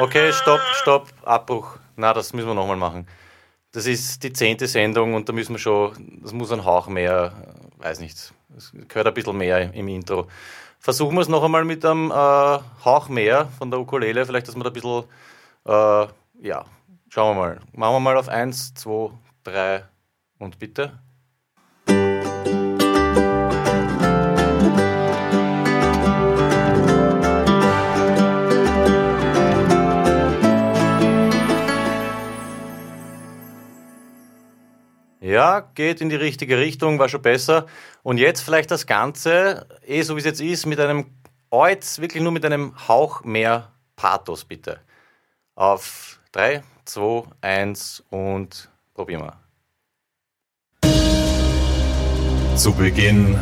Okay, stopp, stopp, Abbruch. Na, das müssen wir nochmal machen. Das ist die zehnte Sendung und da müssen wir schon, das muss ein Hauch mehr, weiß nicht, es gehört ein bisschen mehr im Intro. Versuchen wir es noch einmal mit einem äh, Hauch mehr von der Ukulele, vielleicht, dass wir da ein bisschen, äh, ja, schauen wir mal. Machen wir mal auf 1, 2, 3 und bitte. Ja, geht in die richtige Richtung, war schon besser. Und jetzt vielleicht das Ganze, eh so wie es jetzt ist, mit einem, jetzt wirklich nur mit einem Hauch mehr Pathos, bitte. Auf 3, 2, 1 und probieren wir. Zu Beginn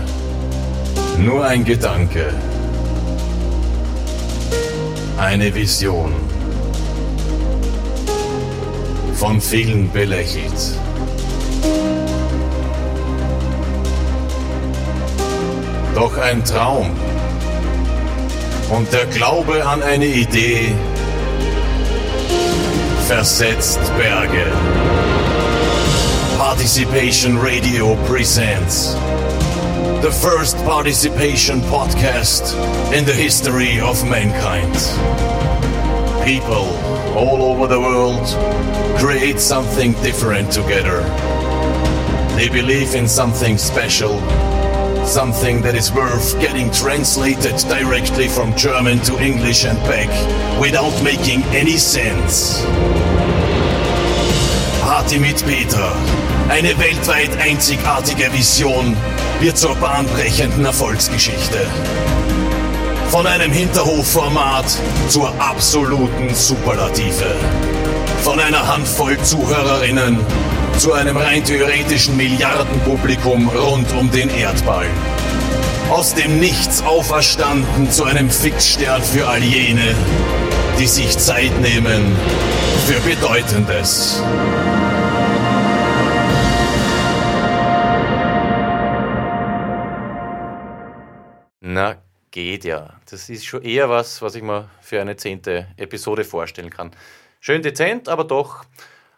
nur ein Gedanke, eine Vision, von vielen belächelt Doch ein Traum und der Glaube an eine Idee versetzt Berge. Participation Radio presents the first participation podcast in the history of mankind. People all over the world create something different together. They believe in something special Something that is worth getting translated directly from German to English and back without making any sense. Party mit Peter. Eine weltweit einzigartige Vision wird zur bahnbrechenden Erfolgsgeschichte. Von einem Hinterhofformat zur absoluten Superlative. Von einer Handvoll Zuhörerinnen zu einem rein theoretischen Milliardenpublikum rund um den Erdball. Aus dem Nichts auferstanden zu einem Fixstern für all jene, die sich Zeit nehmen für Bedeutendes. Na, geht ja. Das ist schon eher was, was ich mir für eine zehnte Episode vorstellen kann. Schön dezent, aber doch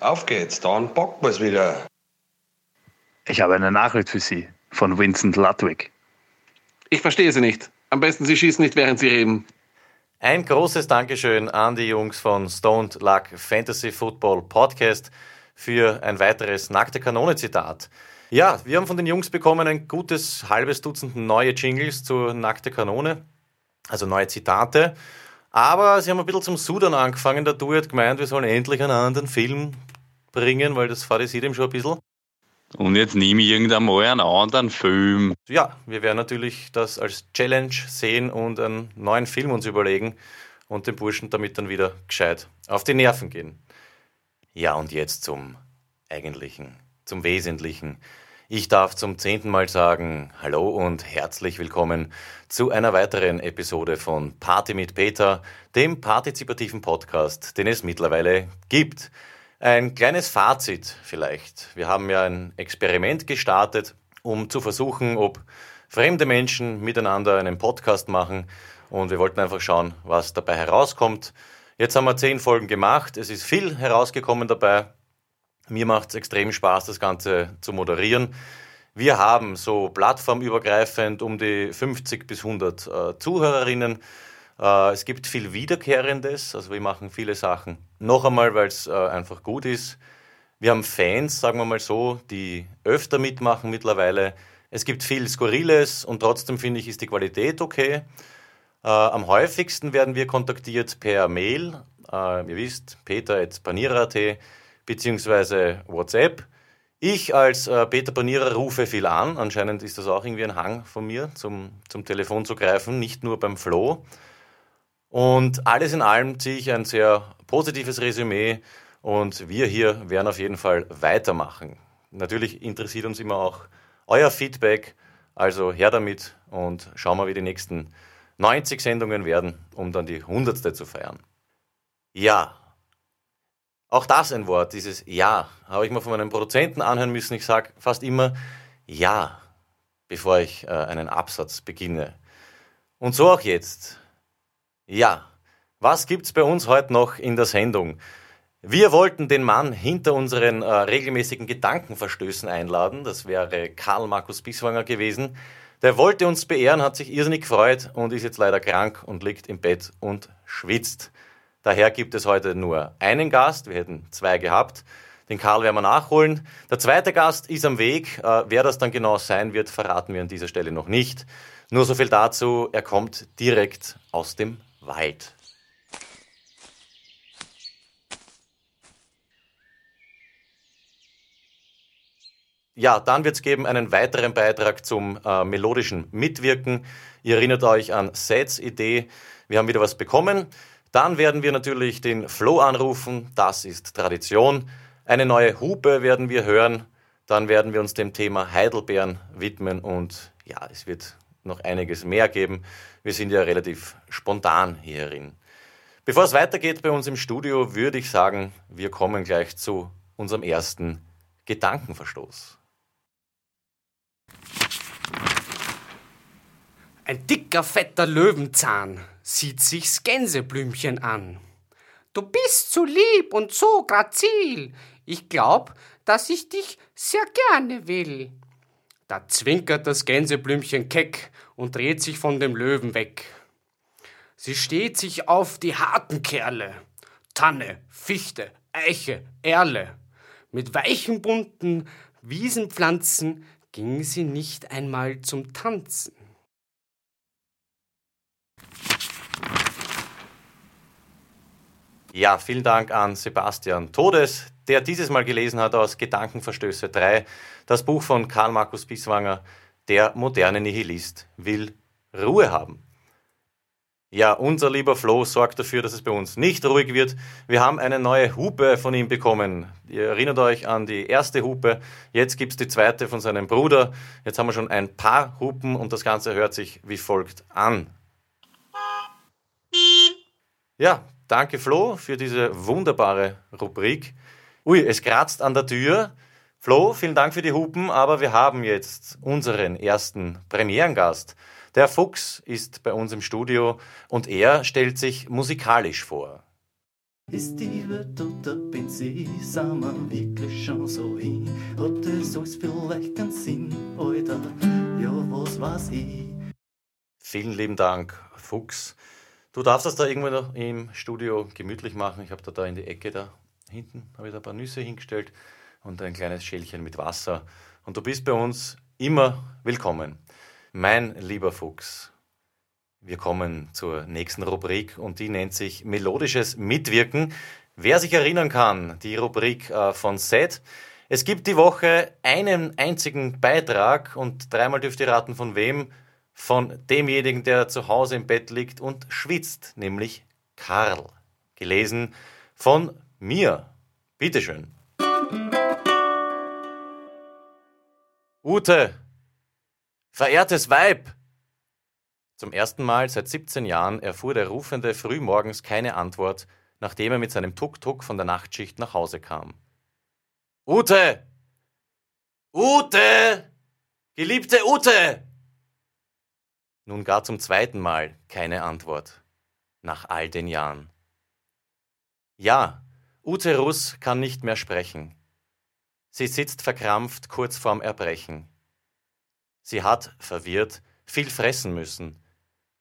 Auf geht's, dann packen wir's wieder. Ich habe eine Nachricht für Sie von Vincent Ludwig. Ich verstehe Sie nicht. Am besten Sie schießen nicht, während Sie reden. Ein großes Dankeschön an die Jungs von Stoned Luck Fantasy Football Podcast für ein weiteres nackte Kanone-Zitat. Ja, wir haben von den Jungs bekommen ein gutes halbes Dutzend neue Jingles zur nackte Kanone, also neue Zitate. Aber sie haben ein bisschen zum Sudan angefangen. Der Du hat gemeint, wir sollen endlich einen anderen Film bringen, weil das fadisiert ihm schon ein bisschen. Und jetzt nehme ich irgendwann mal einen anderen Film. Ja, wir werden natürlich das als Challenge sehen und einen neuen Film uns überlegen und den Burschen damit dann wieder gescheit auf die Nerven gehen. Ja, und jetzt zum Eigentlichen, zum Wesentlichen. Ich darf zum zehnten Mal sagen, hallo und herzlich willkommen zu einer weiteren Episode von Party mit Peter, dem partizipativen Podcast, den es mittlerweile gibt. Ein kleines Fazit vielleicht. Wir haben ja ein Experiment gestartet, um zu versuchen, ob fremde Menschen miteinander einen Podcast machen. Und wir wollten einfach schauen, was dabei herauskommt. Jetzt haben wir zehn Folgen gemacht. Es ist viel herausgekommen dabei. Mir macht es extrem Spaß, das Ganze zu moderieren. Wir haben so plattformübergreifend um die 50 bis 100 äh, Zuhörerinnen. Äh, es gibt viel Wiederkehrendes, also wir machen viele Sachen noch einmal, weil es äh, einfach gut ist. Wir haben Fans, sagen wir mal so, die öfter mitmachen mittlerweile. Es gibt viel Skurriles und trotzdem finde ich, ist die Qualität okay. Äh, am häufigsten werden wir kontaktiert per Mail. Äh, ihr wisst, peter.panierer.at beziehungsweise WhatsApp. Ich als äh, Peter Panierer rufe viel an. Anscheinend ist das auch irgendwie ein Hang von mir, zum, zum Telefon zu greifen, nicht nur beim Flo. Und alles in allem ziehe ich ein sehr positives Resümee und wir hier werden auf jeden Fall weitermachen. Natürlich interessiert uns immer auch euer Feedback, also her damit und schauen wir, wie die nächsten 90 Sendungen werden, um dann die 100. zu feiern. Ja, auch das ein Wort, dieses Ja, habe ich mal von meinem Produzenten anhören müssen. Ich sage fast immer Ja, bevor ich äh, einen Absatz beginne. Und so auch jetzt. Ja, was gibt's bei uns heute noch in der Sendung? Wir wollten den Mann hinter unseren äh, regelmäßigen Gedankenverstößen einladen. Das wäre Karl Markus Biswanger gewesen. Der wollte uns beehren, hat sich irrsinnig gefreut und ist jetzt leider krank und liegt im Bett und schwitzt. Daher gibt es heute nur einen Gast. Wir hätten zwei gehabt. Den Karl werden wir nachholen. Der zweite Gast ist am Weg. Äh, wer das dann genau sein wird, verraten wir an dieser Stelle noch nicht. Nur so viel dazu. Er kommt direkt aus dem Wald. Ja, dann wird es geben einen weiteren Beitrag zum äh, melodischen Mitwirken. Ihr erinnert euch an Sets Idee. Wir haben wieder was bekommen. Dann werden wir natürlich den Flo anrufen. Das ist Tradition. Eine neue Hupe werden wir hören. Dann werden wir uns dem Thema Heidelbeeren widmen und ja, es wird noch einiges mehr geben. Wir sind ja relativ spontan hierin. Bevor es weitergeht bei uns im Studio, würde ich sagen, wir kommen gleich zu unserem ersten Gedankenverstoß. Ein dicker, fetter Löwenzahn sieht sich's Gänseblümchen an. Du bist so lieb und so grazil. Ich glaub, dass ich dich sehr gerne will. Da zwinkert das Gänseblümchen keck und dreht sich von dem Löwen weg. Sie steht sich auf die harten Kerle. Tanne, Fichte, Eiche, Erle. Mit weichen, bunten Wiesenpflanzen ging sie nicht einmal zum Tanzen. Ja, vielen Dank an Sebastian Todes, der dieses Mal gelesen hat aus Gedankenverstöße 3, das Buch von Karl Markus Biswanger, Der moderne Nihilist will Ruhe haben. Ja, unser lieber Flo sorgt dafür, dass es bei uns nicht ruhig wird. Wir haben eine neue Hupe von ihm bekommen. Ihr erinnert euch an die erste Hupe. Jetzt gibt es die zweite von seinem Bruder. Jetzt haben wir schon ein paar Hupen und das Ganze hört sich wie folgt an. Ja, danke Flo für diese wunderbare Rubrik. Ui, es kratzt an der Tür. Flo, vielen Dank für die Hupen, aber wir haben jetzt unseren ersten Premierengast. Der Fuchs ist bei uns im Studio und er stellt sich musikalisch vor. Ist die Welt oder bin sie, sind wir wirklich schon so hin? Hat das alles vielleicht keinen Sinn, Alter? Ja, was weiß ich? Vielen lieben Dank, Fuchs. Du darfst das da irgendwo noch im Studio gemütlich machen. Ich habe da, da in die Ecke da hinten ich da ein paar Nüsse hingestellt und ein kleines Schälchen mit Wasser. Und du bist bei uns immer willkommen. Mein lieber Fuchs, wir kommen zur nächsten Rubrik und die nennt sich Melodisches Mitwirken. Wer sich erinnern kann, die Rubrik äh, von Set. Es gibt die Woche einen einzigen Beitrag und dreimal dürft ihr raten, von wem von demjenigen, der zu Hause im Bett liegt und schwitzt, nämlich Karl. Gelesen von mir. Bitteschön. Ute, verehrtes Weib! Zum ersten Mal seit 17 Jahren erfuhr der Rufende frühmorgens keine Antwort, nachdem er mit seinem Tuk-Tuk von der Nachtschicht nach Hause kam. Ute! Ute! Geliebte Ute! Nun gar zum zweiten Mal keine Antwort. Nach all den Jahren. Ja, Ute Russ kann nicht mehr sprechen. Sie sitzt verkrampft kurz vorm Erbrechen. Sie hat, verwirrt, viel fressen müssen.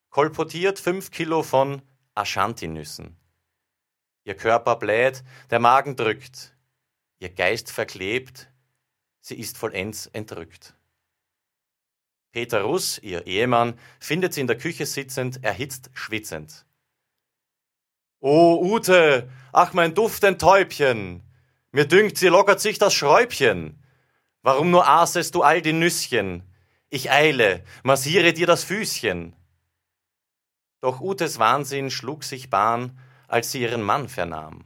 Kolportiert fünf Kilo von Ashanti-Nüssen. Ihr Körper bläht, der Magen drückt. Ihr Geist verklebt, sie ist vollends entrückt. Peter Russ, ihr Ehemann, findet sie in der Küche sitzend, erhitzt, schwitzend. O Ute, ach mein duftend Täubchen, mir dünkt, sie lockert sich das Schräubchen. Warum nur aßest du all die Nüsschen? Ich eile, massiere dir das Füßchen. Doch Utes Wahnsinn schlug sich Bahn, als sie ihren Mann vernahm.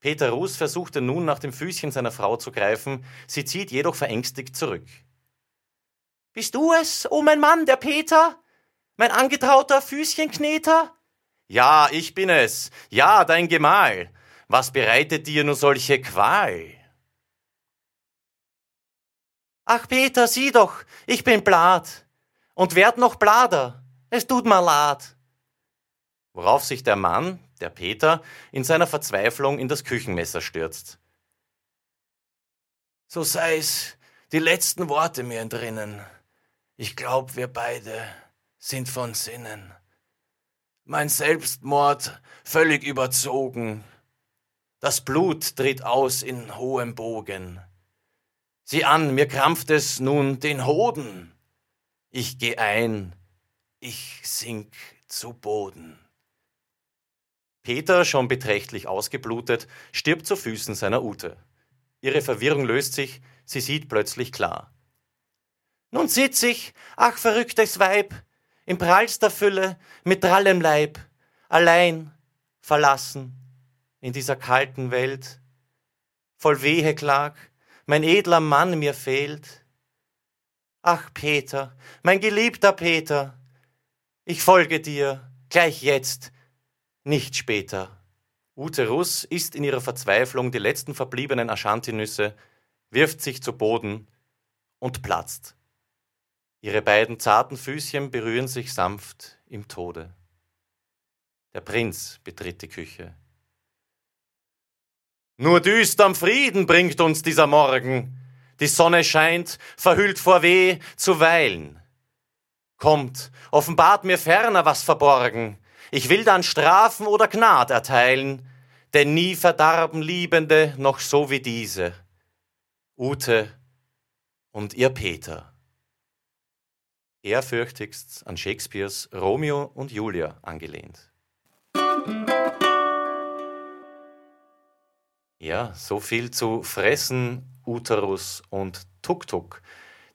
Peter Ruß versuchte nun nach dem Füßchen seiner Frau zu greifen, sie zieht jedoch verängstigt zurück. Bist du es, o oh mein Mann, der Peter? Mein angetrauter Füßchenkneter? Ja, ich bin es. Ja, dein Gemahl. Was bereitet dir nur solche Qual? Ach, Peter, sieh doch, ich bin Blatt und werd noch blader. Es tut mir leid. Worauf sich der Mann, der Peter, in seiner Verzweiflung in das Küchenmesser stürzt. So sei's, die letzten Worte mir entrinnen. Ich glaub, wir beide sind von Sinnen. Mein Selbstmord völlig überzogen. Das Blut tritt aus in hohem Bogen. Sieh an, mir krampft es nun den Hoden. Ich geh ein, ich sink zu Boden. Peter, schon beträchtlich ausgeblutet, stirbt zu Füßen seiner Ute. Ihre Verwirrung löst sich, sie sieht plötzlich klar. Nun sitz ich, ach verrücktes Weib, in prallster Fülle, mit drallem Leib, allein, verlassen, in dieser kalten Welt, voll Weheklag, mein edler Mann mir fehlt. Ach, Peter, mein geliebter Peter, ich folge dir, gleich jetzt, nicht später. Ute Russ isst in ihrer Verzweiflung die letzten verbliebenen Ashanti-Nüsse, wirft sich zu Boden und platzt. Ihre beiden zarten Füßchen berühren sich sanft im Tode. Der Prinz betritt die Küche. Nur düsterm Frieden bringt uns dieser Morgen. Die Sonne scheint, verhüllt vor Weh, zuweilen. Kommt, offenbart mir ferner was verborgen. Ich will dann Strafen oder Gnad erteilen, denn nie verdarben Liebende noch so wie diese. Ute und ihr Peter. Ehrfürchtigst an Shakespeares Romeo und Julia angelehnt. Ja, so viel zu Fressen, Uterus und Tuk-Tuk.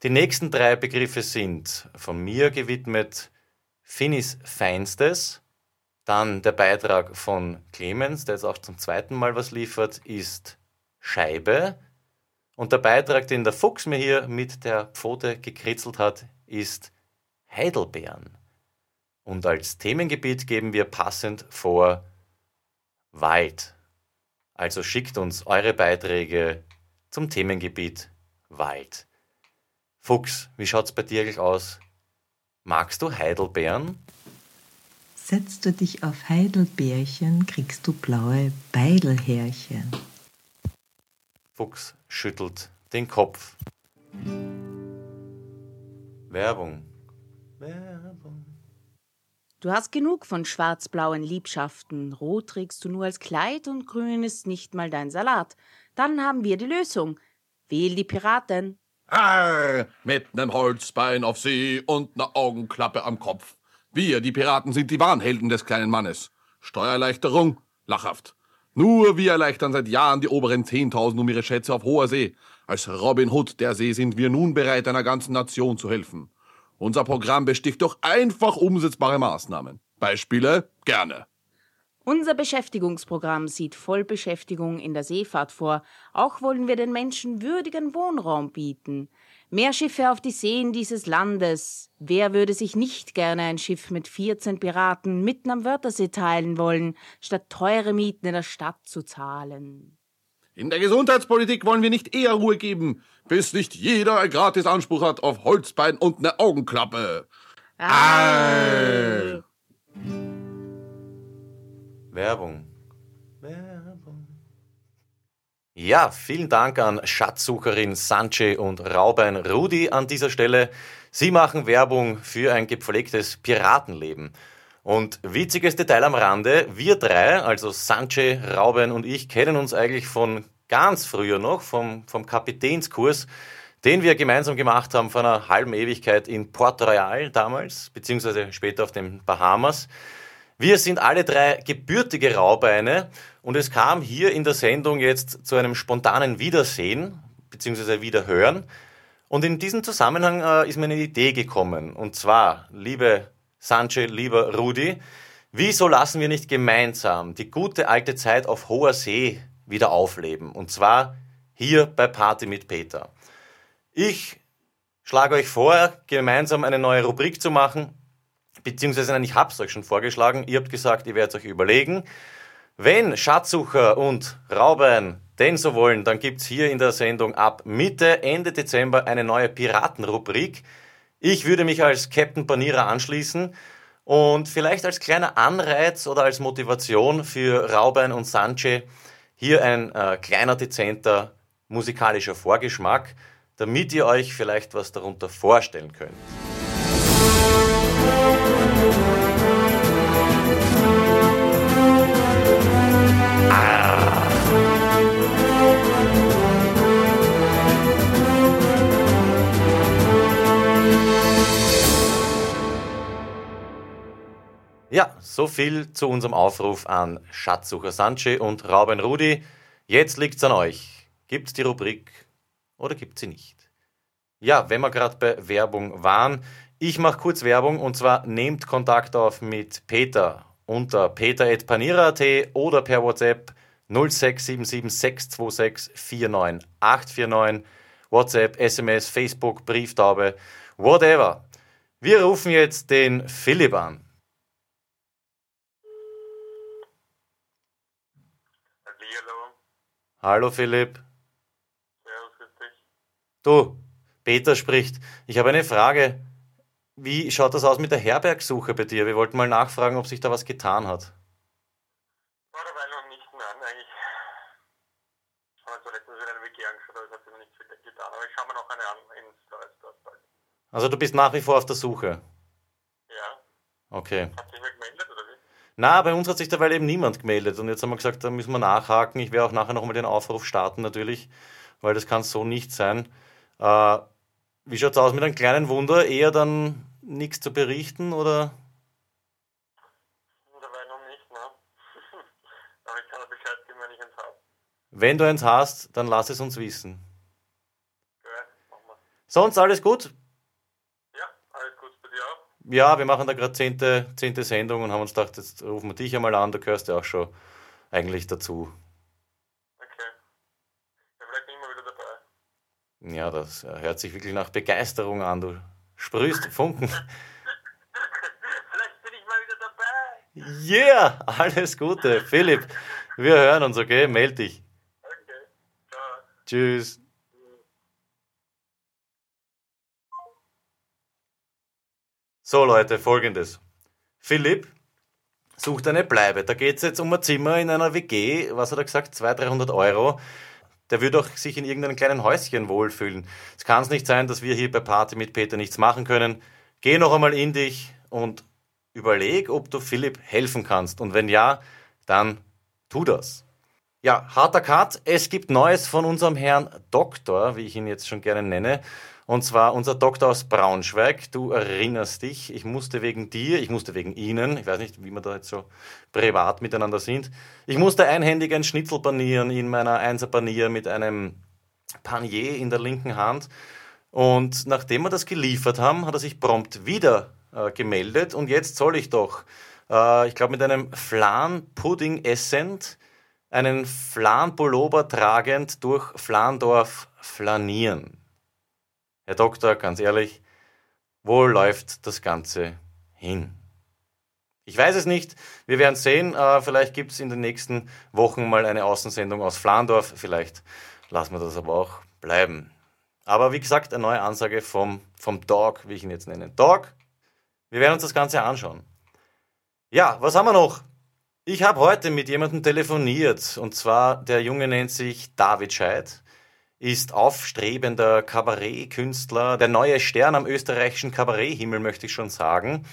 Die nächsten drei Begriffe sind von mir gewidmet Finis Feinstes, dann der Beitrag von Clemens, der jetzt auch zum zweiten Mal was liefert, ist Scheibe. Und der Beitrag, den der Fuchs mir hier mit der Pfote gekritzelt hat, ist Heidelbeeren. Und als Themengebiet geben wir passend vor Wald. Also schickt uns eure Beiträge zum Themengebiet Wald. Fuchs, wie schaut's bei dir eigentlich aus? Magst du Heidelbeeren? Setzt du dich auf Heidelbeerchen, kriegst du blaue Beidelhärchen. Fuchs schüttelt den Kopf. Werbung. Werbung. Du hast genug von schwarz-blauen Liebschaften. Rot trägst du nur als Kleid und grün ist nicht mal dein Salat. Dann haben wir die Lösung. Wähl die Piraten. Arr, mit nem Holzbein auf See und ner Augenklappe am Kopf. Wir, die Piraten, sind die Warnhelden des kleinen Mannes. Steuererleichterung? Lachhaft. Nur wir erleichtern seit Jahren die oberen 10.000 um ihre Schätze auf hoher See. Als Robin Hood der See sind wir nun bereit, einer ganzen Nation zu helfen. Unser Programm besticht durch einfach umsetzbare Maßnahmen. Beispiele? Gerne. Unser Beschäftigungsprogramm sieht Vollbeschäftigung in der Seefahrt vor. Auch wollen wir den Menschen würdigen Wohnraum bieten. Mehr Schiffe auf die Seen dieses Landes. Wer würde sich nicht gerne ein Schiff mit 14 Piraten mitten am Wörthersee teilen wollen, statt teure Mieten in der Stadt zu zahlen? In der Gesundheitspolitik wollen wir nicht eher Ruhe geben, bis nicht jeder ein gratis Anspruch hat auf Holzbein und eine Augenklappe. Arr. Werbung. Werbung. Ja, vielen Dank an Schatzsucherin Sanche und Raubein Rudi an dieser Stelle. Sie machen Werbung für ein gepflegtes Piratenleben. Und witziges Detail am Rande, wir drei, also Sanche, Raubein und ich, kennen uns eigentlich von ganz früher noch, vom, vom Kapitänskurs, den wir gemeinsam gemacht haben vor einer halben Ewigkeit in Port Royal damals, beziehungsweise später auf den Bahamas. Wir sind alle drei gebürtige Raubeine und es kam hier in der Sendung jetzt zu einem spontanen Wiedersehen bzw. Wiederhören. Und in diesem Zusammenhang äh, ist mir eine Idee gekommen. Und zwar, liebe Sanche, lieber Rudi, wieso lassen wir nicht gemeinsam die gute alte Zeit auf hoher See wieder aufleben? Und zwar hier bei Party mit Peter. Ich schlage euch vor, gemeinsam eine neue Rubrik zu machen, beziehungsweise nein, ich habe es euch schon vorgeschlagen. Ihr habt gesagt, ihr werdet euch überlegen. Wenn Schatzsucher und Raubein denn so wollen, dann gibt's hier in der Sendung ab Mitte, Ende Dezember eine neue Piratenrubrik. Ich würde mich als Captain Panierer anschließen und vielleicht als kleiner Anreiz oder als Motivation für Raubein und Sanche hier ein äh, kleiner, dezenter musikalischer Vorgeschmack, damit ihr euch vielleicht was darunter vorstellen könnt. So viel zu unserem Aufruf an Schatzsucher Sanche und Rauben Rudi. Jetzt liegt's an euch. Gibt's die Rubrik oder gibt's sie nicht? Ja, wenn wir gerade bei Werbung waren, ich mache kurz Werbung und zwar nehmt Kontakt auf mit Peter unter peter.panira.at oder per WhatsApp 0677 626 49849. WhatsApp, SMS, Facebook, Brieftaube, whatever. Wir rufen jetzt den Philipp an. Hallo Philipp. Servus, grüß dich. Du, Peter spricht. Ich habe eine Frage. Wie schaut das aus mit der Herbergsuche bei dir? Wir wollten mal nachfragen, ob sich da was getan hat. War dabei noch nicht, nein, eigentlich. Haben wir so letztens in einem WG angeschaut, aber es hat sich noch nicht viel getan. Aber ich schaue mir noch eine an in Straßburg bald. Also du bist nach wie vor auf der Suche. Ja. Okay. Hat sich wer gemeldet oder wie? Na, bei uns hat sich dabei eben niemand gemeldet und jetzt haben wir gesagt, da müssen wir nachhaken. Ich werde auch nachher nochmal den Aufruf starten natürlich, weil das kann so nicht sein. Äh, wie schaut's aus mit einem kleinen Wunder? Eher dann nichts zu berichten oder? Dabei noch nicht, ne? aber ich kann dir Bescheid geben, wenn ich eins habe. Wenn du eins hast, dann lass es uns wissen. Wir. Sonst alles gut? Ja, alles gut bei dir auch? Ja, wir machen da gerade zehnte, zehnte Sendung und haben uns gedacht, jetzt rufen wir dich einmal an, du gehörst ja auch schon eigentlich dazu. Okay. Ja, vielleicht bin ich mal wieder dabei. Ja, das hört sich wirklich nach Begeisterung an. Du sprühst Funken. Vielleicht bin ich mal wieder dabei. Yeah, alles Gute. Philipp, wir hören uns, okay? Meld dich. Okay, ciao. Tschüss. So Leute, folgendes. Philipp sucht eine Bleibe. Da geht es jetzt um ein Zimmer in einer WG. Was hat er gesagt? 200, 300 Euro. Der würde auch sich in irgendeinem kleinen Häuschen wohlfühlen. Es kann es nicht sein, dass wir hier bei Party mit Peter nichts machen können. Geh noch einmal in dich und überleg, ob du Philipp helfen kannst. Und wenn ja, dann tu das. Ja, harter Cut. Es gibt Neues von unserem Herrn Doktor, wie ich ihn jetzt schon gerne nenne. Und zwar unser Doktor aus Braunschweig. Du erinnerst dich, ich musste wegen dir, ich musste wegen Ihnen, ich weiß nicht, wie wir da jetzt so privat miteinander sind, ich musste einhändig ein Schnitzel panieren in meiner Einser-Panier mit einem Panier in der linken Hand. Und nachdem wir das geliefert haben, hat er sich prompt wieder äh, gemeldet. Und jetzt soll ich doch, äh, ich glaube, mit einem Flan-Pudding essend, einen Flan-Pullover tragend durch Flandorf flanieren. Herr Doktor, ganz ehrlich, wo läuft das Ganze hin? Ich weiß es nicht. Wir werden sehen. Äh, vielleicht gibt es in den nächsten Wochen mal eine Außensendung aus Flandorf. Vielleicht lassen wir das aber auch bleiben. Aber wie gesagt, eine neue Ansage vom, vom Dog, wie ich ihn jetzt nenne. Dog, wir werden uns das Ganze anschauen. Ja, was haben wir noch? Ich habe heute mit jemandem telefoniert. Und zwar, der Junge nennt sich David Scheid ist aufstrebender Kabarettkünstler, der neue Stern am österreichischen Kabaretthimmel, möchte ich schon sagen.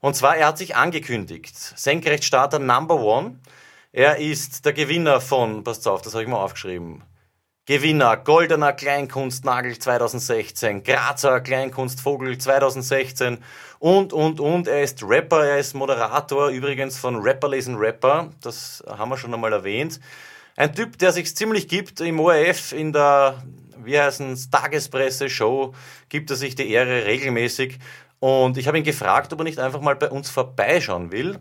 Und zwar, er hat sich angekündigt. Senkrechtstarter Number One. Er ist der Gewinner von, passt auf, das habe ich mal aufgeschrieben. Gewinner, Goldener Kleinkunstnagel 2016, Grazer Kleinkunstvogel 2016 und, und, und. Er ist Rapper, er ist Moderator, übrigens von Rapper lesen Rapper. Das haben wir schon einmal erwähnt. Ein Typ, der sich ziemlich gibt im ORF, in der, wie heißen es, Tagespresse-Show, gibt er sich die Ehre regelmäßig. Und ich habe ihn gefragt, ob er nicht einfach mal bei uns vorbeischauen will.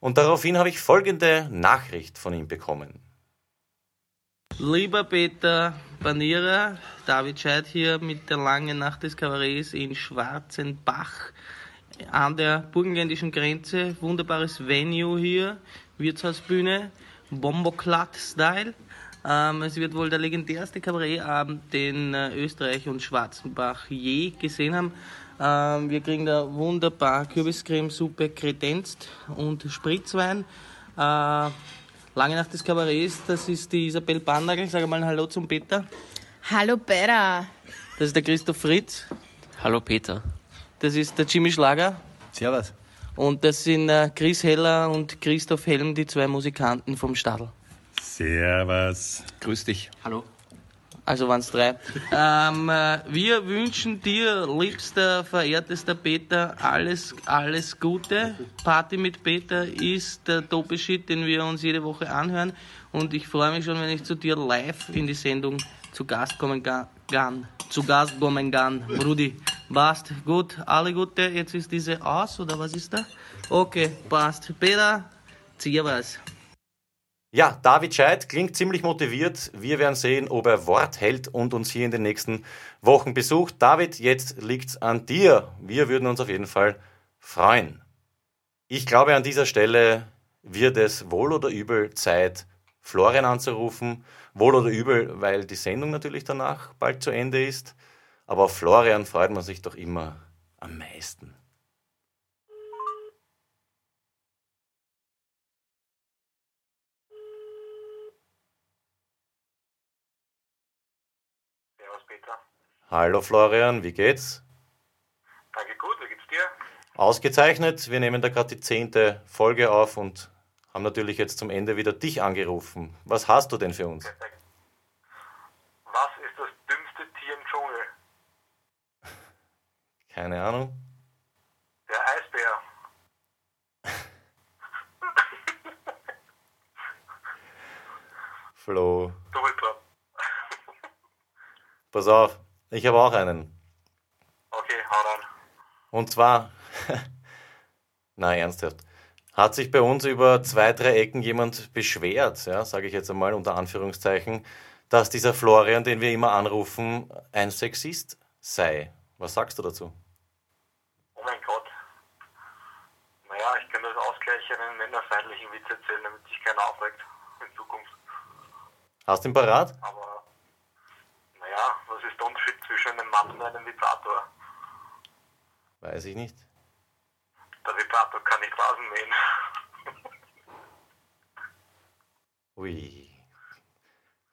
Und daraufhin habe ich folgende Nachricht von ihm bekommen. Lieber Peter Banierer, David Scheid hier mit der langen Nacht des Kabarets in Schwarzenbach an der burgenländischen Grenze. Wunderbares Venue hier, Wirtshausbühne, Bomboclat-Style. Ähm, es wird wohl der legendärste Kabarettabend, den äh, Österreich und Schwarzenbach je gesehen haben. Ähm, wir kriegen da wunderbar Kürbiscremesuppe kredenzt und Spritzwein. Äh, lange Nacht des Kabarets, das ist die Isabel Bandagel. Sag mal Hallo zum Peter. Hallo Peter. Das ist der Christoph Fritz. Hallo Peter. Das ist der Jimmy Schlager. Servus. Und das sind äh, Chris Heller und Christoph Helm, die zwei Musikanten vom Stadl. Servus. Grüß dich. Hallo. Also waren es drei. ähm, äh, wir wünschen dir, liebster, verehrtester Peter, alles, alles Gute. Party mit Peter ist der Doppelshit, den wir uns jede Woche anhören. Und ich freue mich schon, wenn ich zu dir live in die Sendung zu Gast kommen kann. Zu Gast kommen kann. Brudi, passt. Gut, alle Gute. Jetzt ist diese aus, oder was ist da? Okay, passt. Peter, zieh was. Ja, David Scheid klingt ziemlich motiviert. Wir werden sehen, ob er Wort hält und uns hier in den nächsten Wochen besucht. David, jetzt liegt's an dir. Wir würden uns auf jeden Fall freuen. Ich glaube, an dieser Stelle wird es wohl oder übel Zeit, Florian anzurufen. Wohl oder übel, weil die Sendung natürlich danach bald zu Ende ist. Aber auf Florian freut man sich doch immer am meisten. Servus Peter. Hallo Florian, wie geht's? Danke gut, wie geht's dir? Ausgezeichnet. Wir nehmen da gerade die zehnte Folge auf und haben natürlich jetzt zum Ende wieder dich angerufen. Was hast du denn für uns? Was ist das dümmste Tier im Dschungel? Keine Ahnung. Der Eisbär. Flo, pass auf, ich habe auch einen. Okay, hau rein. Und zwar, na ernsthaft, hat sich bei uns über zwei, drei Ecken jemand beschwert, ja, sage ich jetzt einmal unter Anführungszeichen, dass dieser Florian, den wir immer anrufen, ein Sexist sei. Was sagst du dazu? Oh mein Gott. Naja, ich kann das ausgleichen einen männerfeindlichen Witz erzählen, damit sich keiner aufregt in Zukunft. Hast du ihn parat? Aber, naja, was ist der Unterschied zwischen einem Mann und einem Vibrator? Weiß ich nicht. Der Vibrator kann nicht Rasen mähen. Ui.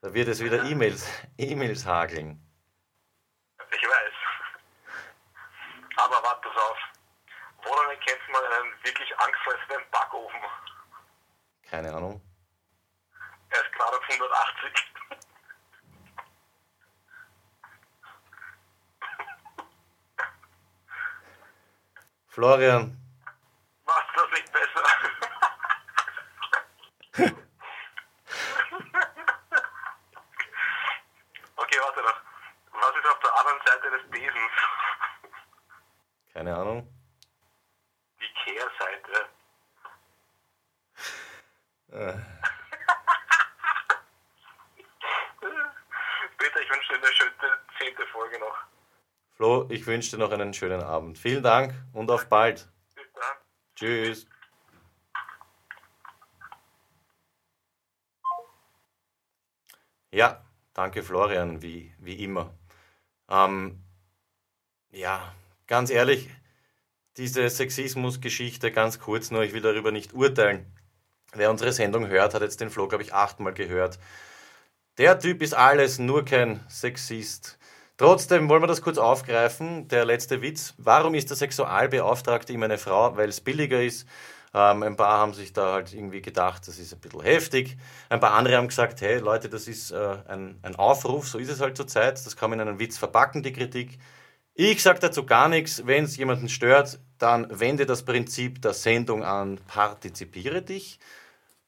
Da wird es wieder E-Mails, E-Mails hageln. Ich weiß. Aber warte. Woran erkennt man einen wirklich angstfressenden Backofen? Keine Ahnung. Er ist gerade auf 180. Florian, Macht das nicht besser? okay, warte noch. Was ist auf der anderen Seite des Besens? keine Ahnung. Die Kehrseite. Äh, Peter, ich wünsche dir eine schöne zehnte Folge noch. Flo, ich wünsche dir noch einen schönen Abend. Vielen Dank und auf bald. Tschüss. Ja, danke Florian, wie, wie immer. Ähm, ja, ganz ehrlich, diese Sexismus-Geschichte, ganz kurz nur, ich will darüber nicht urteilen. Wer unsere Sendung hört, hat jetzt den Flo, glaube ich, achtmal gehört. Der Typ ist alles, nur kein Sexist. Trotzdem wollen wir das kurz aufgreifen. Der letzte Witz. Warum ist der Sexualbeauftragte immer eine Frau? Weil es billiger ist. Ähm, ein paar haben sich da halt irgendwie gedacht, das ist ein bisschen heftig. Ein paar andere haben gesagt, hey Leute, das ist äh, ein, ein Aufruf, so ist es halt zur Zeit. Das kann man in einen Witz verpacken, die Kritik. Ich sage dazu gar nichts. Wenn es jemanden stört, dann wende das Prinzip der Sendung an, partizipiere dich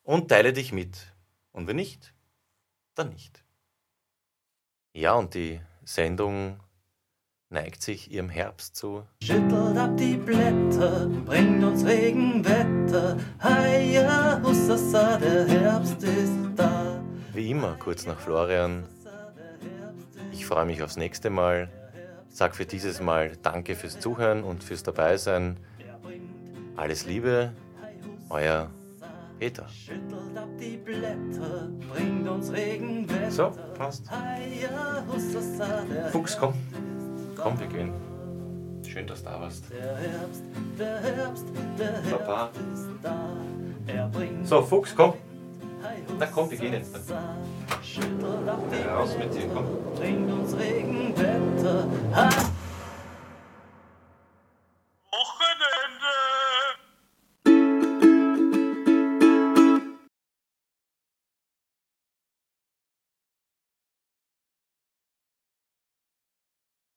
und teile dich mit. Und wenn nicht, dann nicht. Ja, und die Sendung neigt sich ihrem Herbst zu. Schüttelt ab die Blätter, bringt uns Regenwetter. Heia, hussasa, der Herbst ist da. Wie immer, kurz nach Florian. Ich freue mich aufs nächste Mal. Sag für dieses Mal Danke fürs Zuhören und fürs Dabeisein. Alles Liebe, euer Peter. Die Blätter, bringt uns Regenwetter. So, passt. Fuchs, komm. Komm, wir gehen. Schön, dass du da warst. Der Herbst, der Herbst, der Herbst Papa. ist da. Er bringt So, Fuchs, komm. Na komm, wir gehen jetzt. Schüttelt ab die Raus mit dir, komm. bringt uns Regenwetter.